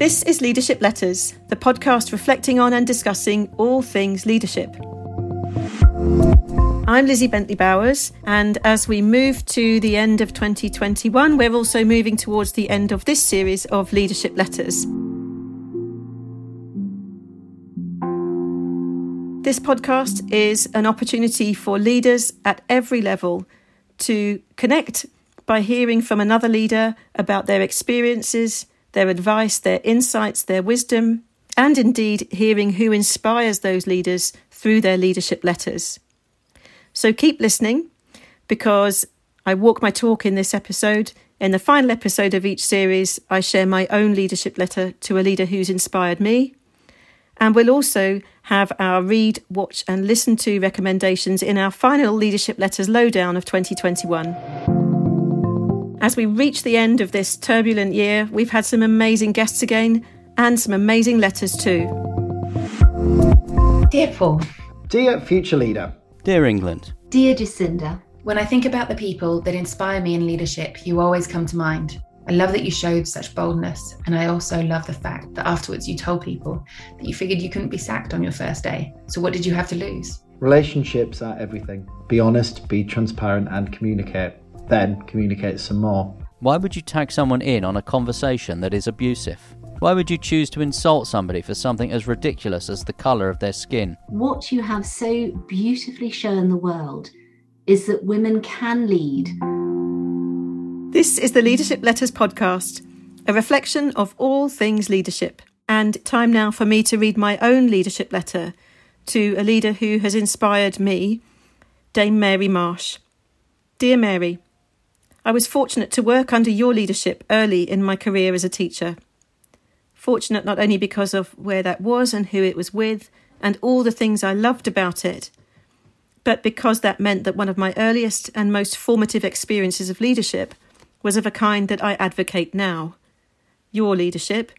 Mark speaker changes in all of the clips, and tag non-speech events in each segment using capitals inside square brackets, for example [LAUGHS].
Speaker 1: This is Leadership Letters, the podcast reflecting on and discussing all things leadership. I'm Lizzie Bentley Bowers, and as we move to the end of 2021, we're also moving towards the end of this series of Leadership Letters. This podcast is an opportunity for leaders at every level to connect by hearing from another leader about their experiences, their advice, their insights, their wisdom, and indeed hearing who inspires those leaders through their leadership letters. So keep listening because I walk my talk in this episode. In the final episode of each series, I share my own leadership letter to a leader who's inspired me. And we'll also have our read, watch, and listen to recommendations in our final Leadership Letters Lowdown of 2021. As we reach the end of this turbulent year, we've had some amazing guests again and some amazing letters too.
Speaker 2: Dear Paul,
Speaker 3: Dear future leader,
Speaker 4: Dear England,
Speaker 5: Dear Jacinda,
Speaker 2: when I think about the people that inspire me in leadership, you always come to mind. I love that you showed such boldness, and I also love the fact that afterwards you told people that you figured you couldn't be sacked on your first day. So, what did you have to lose?
Speaker 3: relationships are everything. Be honest, be transparent, and communicate. Then communicate some more.
Speaker 4: why would you tag someone in on a conversation that is abusive? Why would you choose to insult somebody for something as ridiculous as the colour of their skin?
Speaker 5: what you have so beautifully shown the world is that women can lead.
Speaker 1: This is the Leadership Letters podcast, a reflection of all things leadership. And time now for me to read my own leadership letter to a leader who has inspired me, Dame Mary Marsh. Dear Mary, I was fortunate to work under your leadership early in my career as a teacher. Fortunate not only because of where that was and who it was with, and all the things I loved about it, but because that meant that one of my earliest and most formative experiences of leadership was of a kind that I advocate now. Your leadership.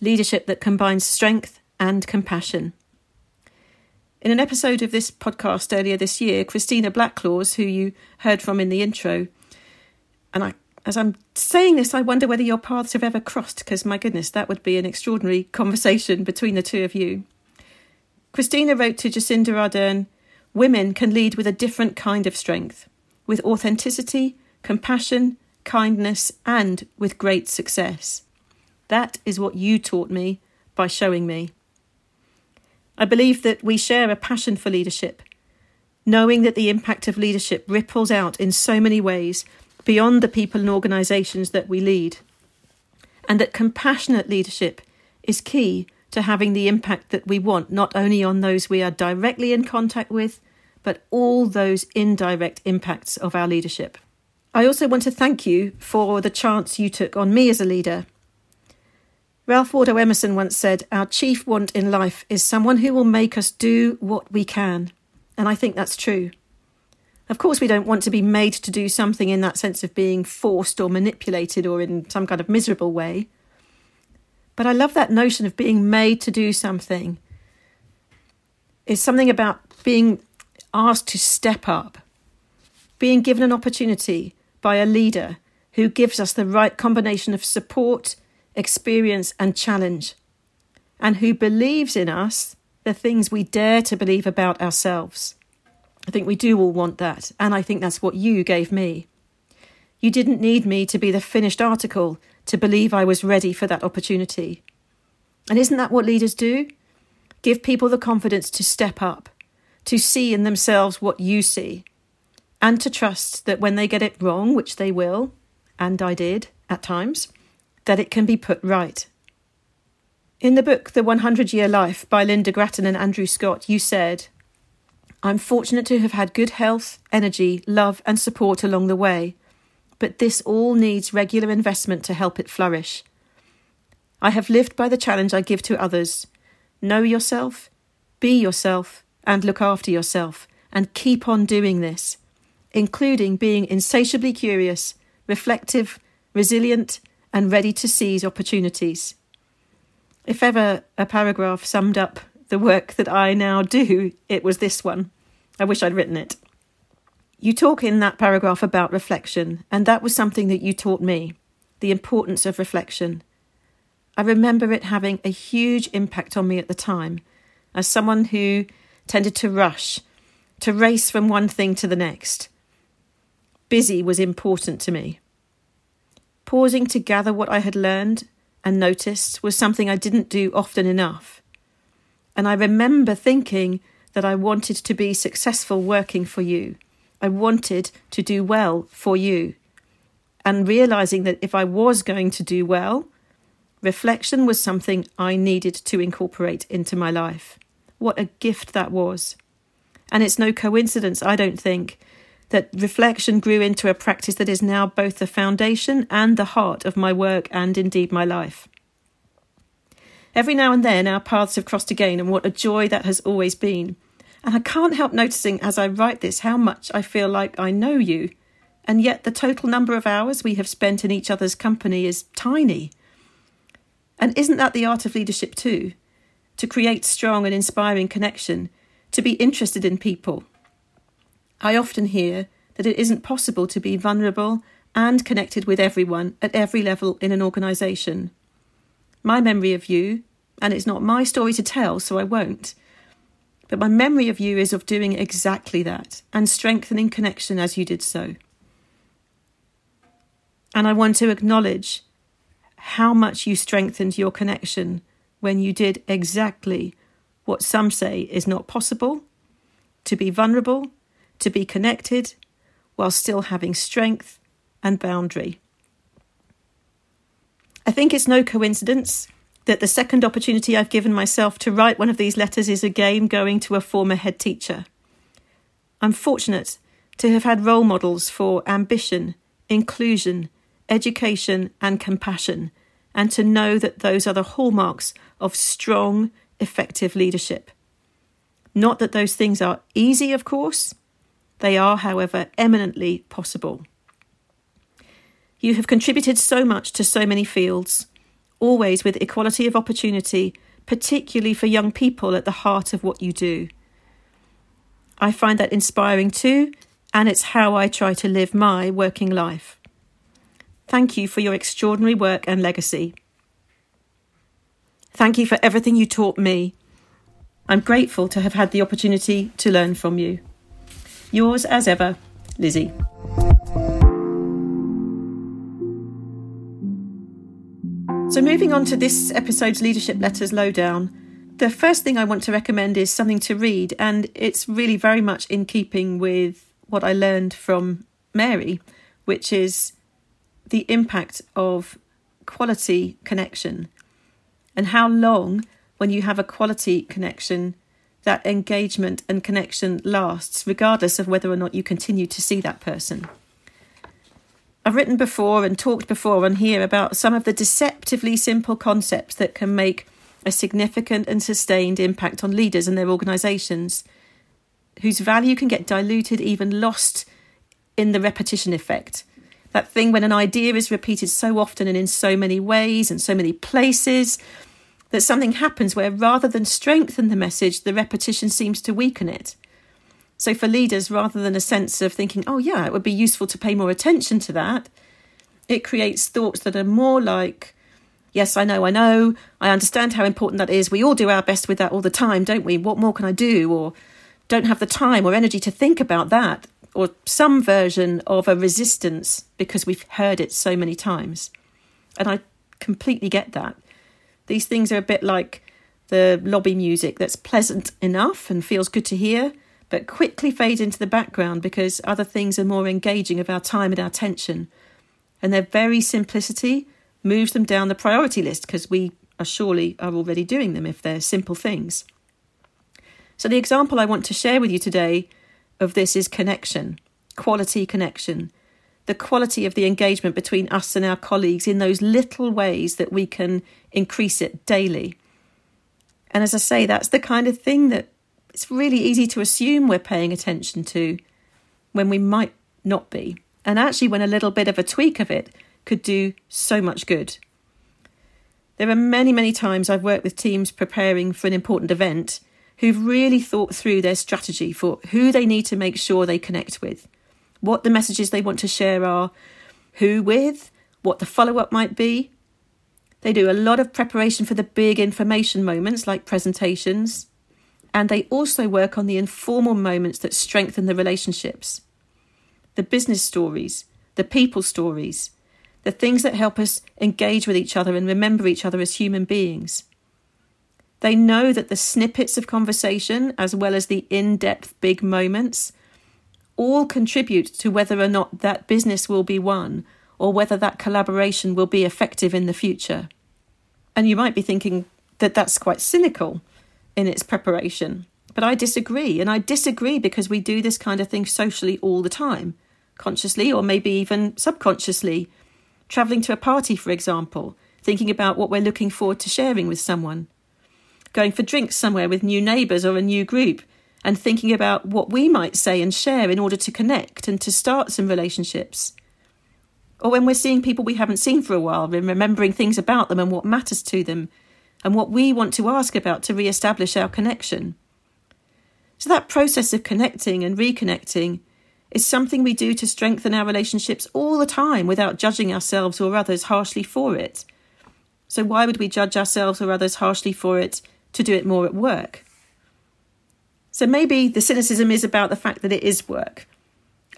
Speaker 1: Leadership that combines strength and compassion. In an episode of this podcast earlier this year, Christina Blacklaws, who you heard from in the intro, and I, as I'm saying this, I wonder whether your paths have ever crossed, because my goodness, that would be an extraordinary [LAUGHS] conversation between the two of you. Christina wrote to Jacinda Ardern Women can lead with a different kind of strength, with authenticity, compassion, kindness, and with great success. That is what you taught me by showing me. I believe that we share a passion for leadership, knowing that the impact of leadership ripples out in so many ways beyond the people and organisations that we lead, and that compassionate leadership is key to having the impact that we want, not only on those we are directly in contact with, but all those indirect impacts of our leadership. I also want to thank you for the chance you took on me as a leader. Ralph Waldo Emerson once said, Our chief want in life is someone who will make us do what we can. And I think that's true. Of course, we don't want to be made to do something in that sense of being forced or manipulated or in some kind of miserable way. But I love that notion of being made to do something. It's something about being asked to step up, being given an opportunity by a leader who gives us the right combination of support, experience, and challenge, and who believes in us the things we dare to believe about ourselves. I think we do all want that, and I think that's what you gave me. You didn't need me to be the finished article to believe I was ready for that opportunity. And isn't that what leaders do? Give people the confidence to step up, to see in themselves what you see, and to trust that when they get it wrong, which they will, and I did at times, that it can be put right. In the book The 100 Year Life by Lynda Gratton and Andrew Scott, you said, I'm fortunate to have had good health, energy, love, and support along the way, but this all needs regular investment to help it flourish. I have lived by the challenge I give to others know yourself, be yourself, and look after yourself, and keep on doing this, including being insatiably curious, reflective, resilient, and ready to seize opportunities. If ever a paragraph summed up the work that I now do, it was this one. I wish I'd written it. You talk in that paragraph about reflection, and that was something that you taught me the importance of reflection. I remember it having a huge impact on me at the time, as someone who tended to rush, to race from one thing to the next. Busy was important to me. Pausing to gather what I had learned and noticed was something I didn't do often enough. And I remember thinking that I wanted to be successful working for you. I wanted to do well for you. And realizing that if I was going to do well, reflection was something I needed to incorporate into my life. What a gift that was. And it's no coincidence, I don't think, that reflection grew into a practice that is now both the foundation and the heart of my work and indeed my life. Every now and then our paths have crossed again, and what a joy that has always been. And I can't help noticing as I write this how much I feel like I know you, and yet the total number of hours we have spent in each other's company is tiny. And isn't that the art of leadership too? To create strong and inspiring connection, to be interested in people. I often hear that it isn't possible to be vulnerable and connected with everyone at every level in an organisation my memory of you, and it's not my story to tell, so I won't. But my memory of you is of doing exactly that and strengthening connection as you did so. And I want to acknowledge how much you strengthened your connection when you did exactly what some say is not possible to be vulnerable, to be connected, while still having strength and boundary. I think it's no coincidence that the second opportunity I've given myself to write one of these letters is again going to a former head teacher. I'm fortunate to have had role models for ambition, inclusion, education, and compassion, and to know that those are the hallmarks of strong, effective leadership. Not that those things are easy, of course, they are, however, eminently possible. You have contributed so much to so many fields, always with equality of opportunity, particularly for young people at the heart of what you do. I find that inspiring too, and it's how I try to live my working life. Thank you for your extraordinary work and legacy. Thank you for everything you taught me. I'm grateful to have had the opportunity to learn from you. Yours as ever, Lizzie. So, moving on to this episode's Leadership Letters Lowdown, the first thing I want to recommend is something to read, and it's really very much in keeping with what I learned from Mary, which is the impact of quality connection and how long, when you have a quality connection, that engagement and connection lasts, regardless of whether or not you continue to see that person. I've written before and talked before on here about some of the deceptively simple concepts that can make a significant and sustained impact on leaders and their organisations, whose value can get diluted, even lost in the repetition effect. That thing when an idea is repeated so often and in so many ways and so many places that something happens where rather than strengthen the message, the repetition seems to weaken it. So for leaders, rather than a sense of thinking, oh, yeah, it would be useful to pay more attention to that, it creates thoughts that are more like, yes, I know, I know, I understand how important that is. We all do our best with that all the time, don't we? What more can I do? Or don't have the time or energy to think about that. Or some version of a resistance because we've heard it so many times. And I completely get that. These things are a bit like the lobby music that's pleasant enough and feels good to hear, but quickly fade into the background because other things are more engaging of our time and our attention. And their very simplicity moves them down the priority list because we are surely are already doing them if they're simple things. So the example I want to share with you today of this is connection, quality connection, the quality of the engagement between us and our colleagues in those little ways that we can increase it daily. And as I say, that's the kind of thing that it's really easy to assume we're paying attention to when we might not be. And actually, when a little bit of a tweak of it could do so much good. There are many, many times I've worked with teams preparing for an important event who've really thought through their strategy for who they need to make sure they connect with, what the messages they want to share are, who with, what the follow up might be. They do a lot of preparation for the big information moments like presentations, and they also work on the informal moments that strengthen the relationships. The business stories, the people stories, the things that help us engage with each other and remember each other as human beings. They know that the snippets of conversation, as well as the in depth big moments, all contribute to whether or not that business will be won or whether that collaboration will be effective in the future. And you might be thinking that that's quite cynical in its preparation. But I disagree, and I disagree because we do this kind of thing socially all the time, consciously or maybe even subconsciously. Travelling to a party, for example, thinking about what we're looking forward to sharing with someone. Going for drinks somewhere with new neighbours or a new group, and thinking about what we might say and share in order to connect and to start some relationships. Or when we're seeing people we haven't seen for a while and remembering things about them and what matters to them and what we want to ask about to re establish our connection. So, that process of connecting and reconnecting is something we do to strengthen our relationships all the time without judging ourselves or others harshly for it. So, why would we judge ourselves or others harshly for it to do it more at work? So, maybe the cynicism is about the fact that it is work.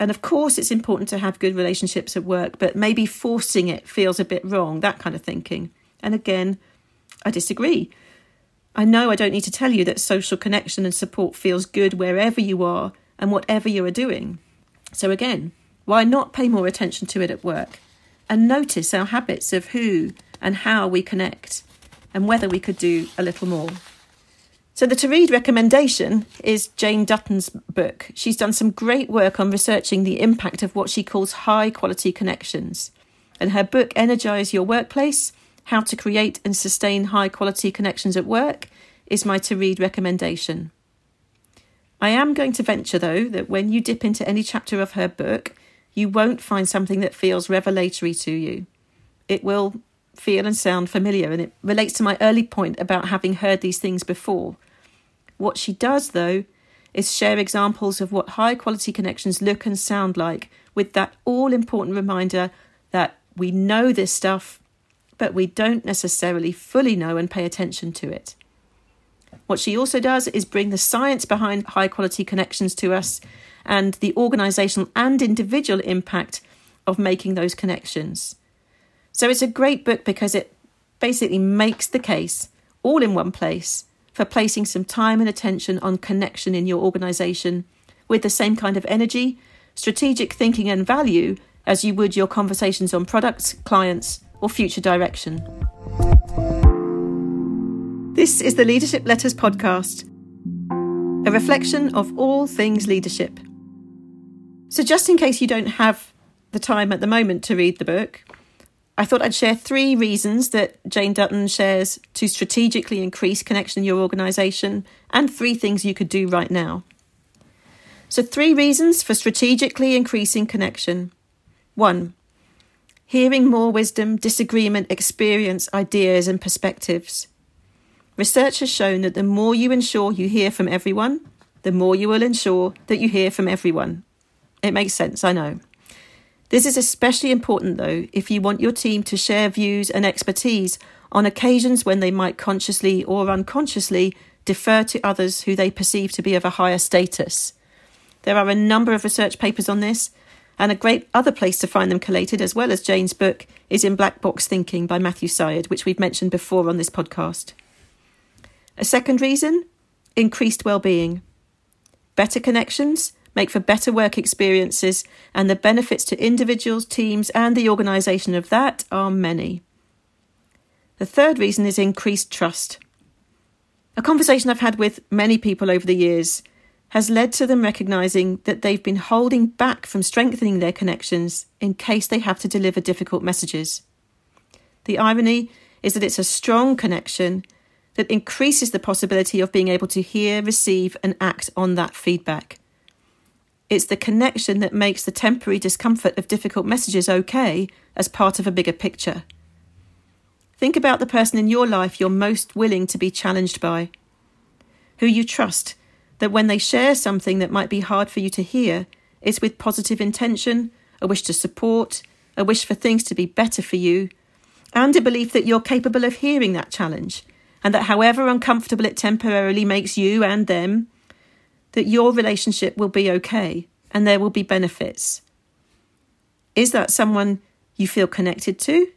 Speaker 1: And of course, it's important to have good relationships at work, but maybe forcing it feels a bit wrong, that kind of thinking. And again, I disagree. I know I don't need to tell you that social connection and support feels good wherever you are and whatever you are doing. So, again, why not pay more attention to it at work and notice our habits of who and how we connect and whether we could do a little more? So, the to read recommendation is Jane Dutton's book. She's done some great work on researching the impact of what she calls high quality connections. And her book, Energize Your Workplace How to Create and Sustain High Quality Connections at Work, is my to read recommendation. I am going to venture, though, that when you dip into any chapter of her book, you won't find something that feels revelatory to you. It will feel and sound familiar, and it relates to my early point about having heard these things before. What she does, though, is share examples of what high quality connections look and sound like, with that all important reminder that we know this stuff, but we don't necessarily fully know and pay attention to it. What she also does is bring the science behind high quality connections to us and the organisational and individual impact of making those connections. So it's a great book because it basically makes the case all in one place for placing some time and attention on connection in your organisation with the same kind of energy, strategic thinking, and value as you would your conversations on products, clients, or future direction. This is the Leadership Letters podcast, a reflection of all things leadership. So, just in case you don't have the time at the moment to read the book, I thought I'd share three reasons that Jane Dutton shares to strategically increase connection in your organisation and three things you could do right now. So, three reasons for strategically increasing connection. One, hearing more wisdom, disagreement, experience, ideas, and perspectives. Research has shown that the more you ensure you hear from everyone, the more you will ensure that you hear from everyone. It makes sense, I know. This is especially important, though, if you want your team to share views and expertise on occasions when they might consciously or unconsciously defer to others who they perceive to be of a higher status. There are a number of research papers on this, and a great other place to find them collated, as well as Jane's book, is in Black Box Thinking by Matthew Syed, which we've mentioned before on this podcast. A second reason increased well-being. Better connections make for better work experiences, and the benefits to individuals, teams, and the organisation of that are many. The third reason is increased trust. A conversation I've had with many people over the years has led to them recognising that they've been holding back from strengthening their connections in case they have to deliver difficult messages. The irony is that it's a strong connection that increases the possibility of being able to hear, receive, and act on that feedback. It's the connection that makes the temporary discomfort of difficult messages okay as part of a bigger picture. Think about the person in your life you're most willing to be challenged by, who you trust that when they share something that might be hard for you to hear, it's with positive intention, a wish to support, a wish for things to be better for you, and a belief that you're capable of hearing that challenge, and that however uncomfortable it temporarily makes you and them, that your relationship will be okay and there will be benefits. Is that someone you feel connected to?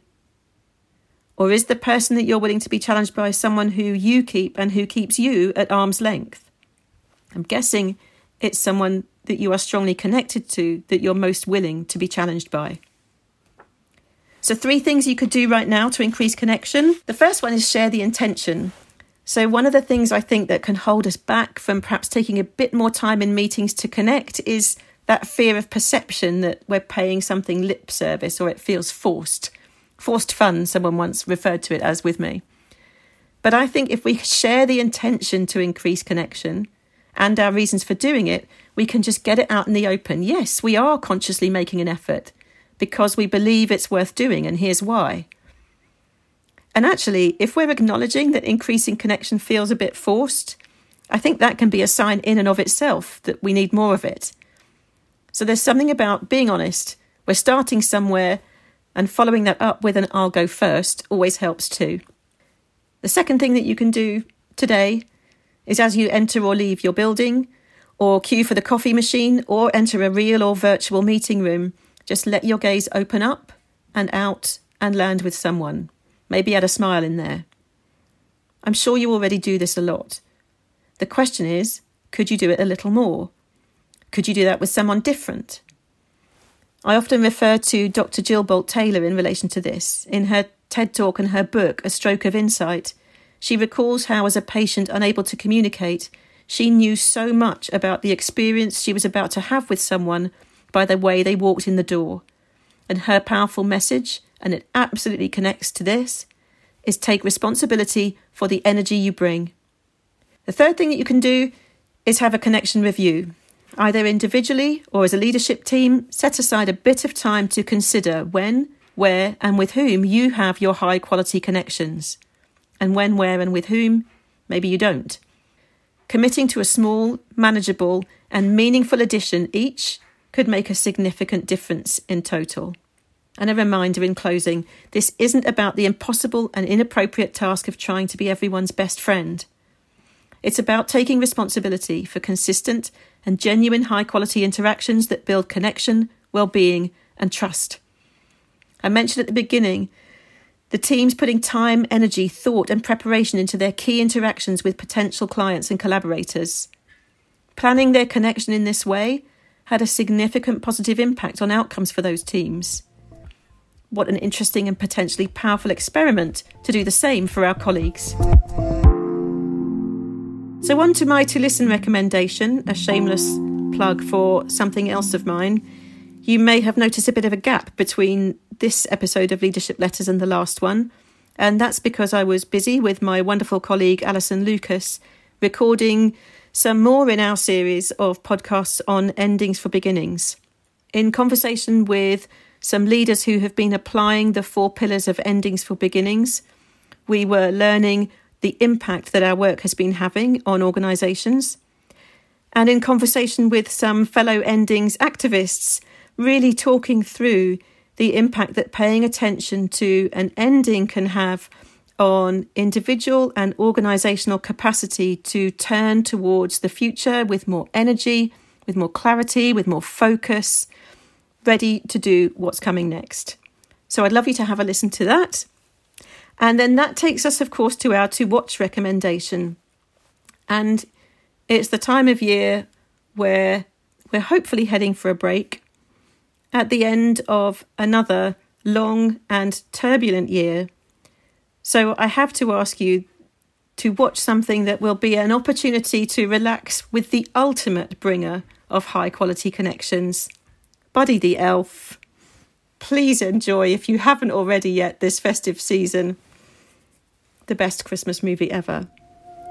Speaker 1: Or is the person that you're willing to be challenged by someone who you keep and who keeps you at arm's length? I'm guessing it's someone that you are strongly connected to that you're most willing to be challenged by. So, three things you could do right now to increase connection. The first one is share the intention. So, one of the things I think that can hold us back from perhaps taking a bit more time in meetings to connect is that fear of perception that we're paying something lip service or it feels forced. Forced fun, someone once referred to it as with me. But I think if we share the intention to increase connection and our reasons for doing it, we can just get it out in the open. Yes, we are consciously making an effort because we believe it's worth doing, and here's why. And actually, if we're acknowledging that increasing connection feels a bit forced, I think that can be a sign in and of itself that we need more of it. So there's something about being honest. We're starting somewhere and following that up with an I'll go first always helps too. The second thing that you can do today is as you enter or leave your building, or queue for the coffee machine, or enter a real or virtual meeting room, just let your gaze open up and out and land with someone. Maybe add a smile in there. I'm sure you already do this a lot. The question is could you do it a little more? Could you do that with someone different? I often refer to Dr. Jill Bolte Taylor in relation to this. In her TED talk and her book, A Stroke of Insight, she recalls how, as a patient unable to communicate, she knew so much about the experience she was about to have with someone by the way they walked in the door. And her powerful message, and it absolutely connects to this, is take responsibility for the energy you bring. The third thing that you can do is have a connection review. Either individually or as a leadership team, set aside a bit of time to consider when, where, and with whom you have your high quality connections. And when, where, and with whom, maybe you don't. Committing to a small, manageable, and meaningful addition each could make a significant difference in total. And a reminder in closing this isn't about the impossible and inappropriate task of trying to be everyone's best friend. It's about taking responsibility for consistent and genuine high quality interactions that build connection, well being, and trust. I mentioned at the beginning the teams putting time, energy, thought, and preparation into their key interactions with potential clients and collaborators. Planning their connection in this way had a significant positive impact on outcomes for those teams. What an interesting and potentially powerful experiment to do the same for our colleagues. So, on to my to listen recommendation, a shameless plug for something else of mine. You may have noticed a bit of a gap between this episode of Leadership Letters and the last one, and that's because I was busy with my wonderful colleague Alison Lucas recording some more in our series of podcasts on endings for beginnings. In conversation with some leaders who have been applying the four pillars of endings for beginnings, we were learning the impact that our work has been having on organisations. And in conversation with some fellow endings activists, really talking through the impact that paying attention to an ending can have on individual and organisational capacity to turn towards the future with more energy, with more clarity, with more focus, ready to do what's coming next. So I'd love you to have a listen to that. And then that takes us, of course, to our to watch recommendation. And it's the time of year where we're hopefully heading for a break at the end of another long and turbulent year. So I have to ask you to watch something that will be an opportunity to relax with the ultimate bringer of high quality connections Buddy the Elf. Please enjoy, if you haven't already yet, this festive season the best Christmas movie ever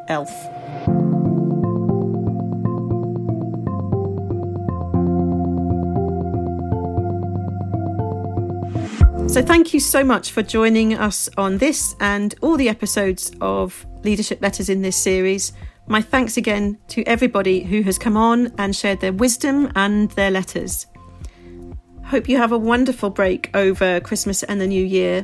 Speaker 1: Elf. So, thank you so much for joining us on this and all the episodes of Leadership Letters in this series. My thanks again to everybody who has come on and shared their wisdom and their letters. Hope you have a wonderful break over Christmas and the New Year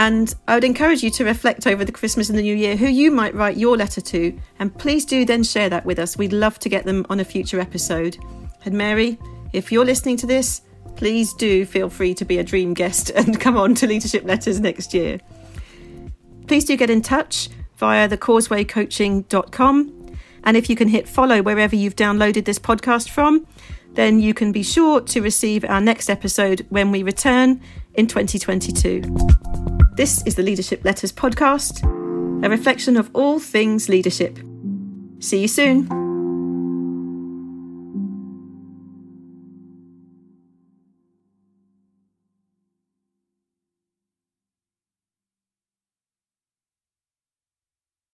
Speaker 1: And I would encourage you to reflect over the Christmas and the New Year who you might write your letter to, and please do then share that with us. We'd love to get them on a future episode. And Mary, if you're listening to this, please do feel free to be a dream guest [LAUGHS] and come on to Leadership Letters next year. Please do get in touch via thecausewaycoaching.com. And if you can hit follow wherever you've downloaded this podcast from, then you can be sure to receive our next episode when we return in 2022. This is the Leadership Letters podcast, a reflection of all things leadership. See you soon.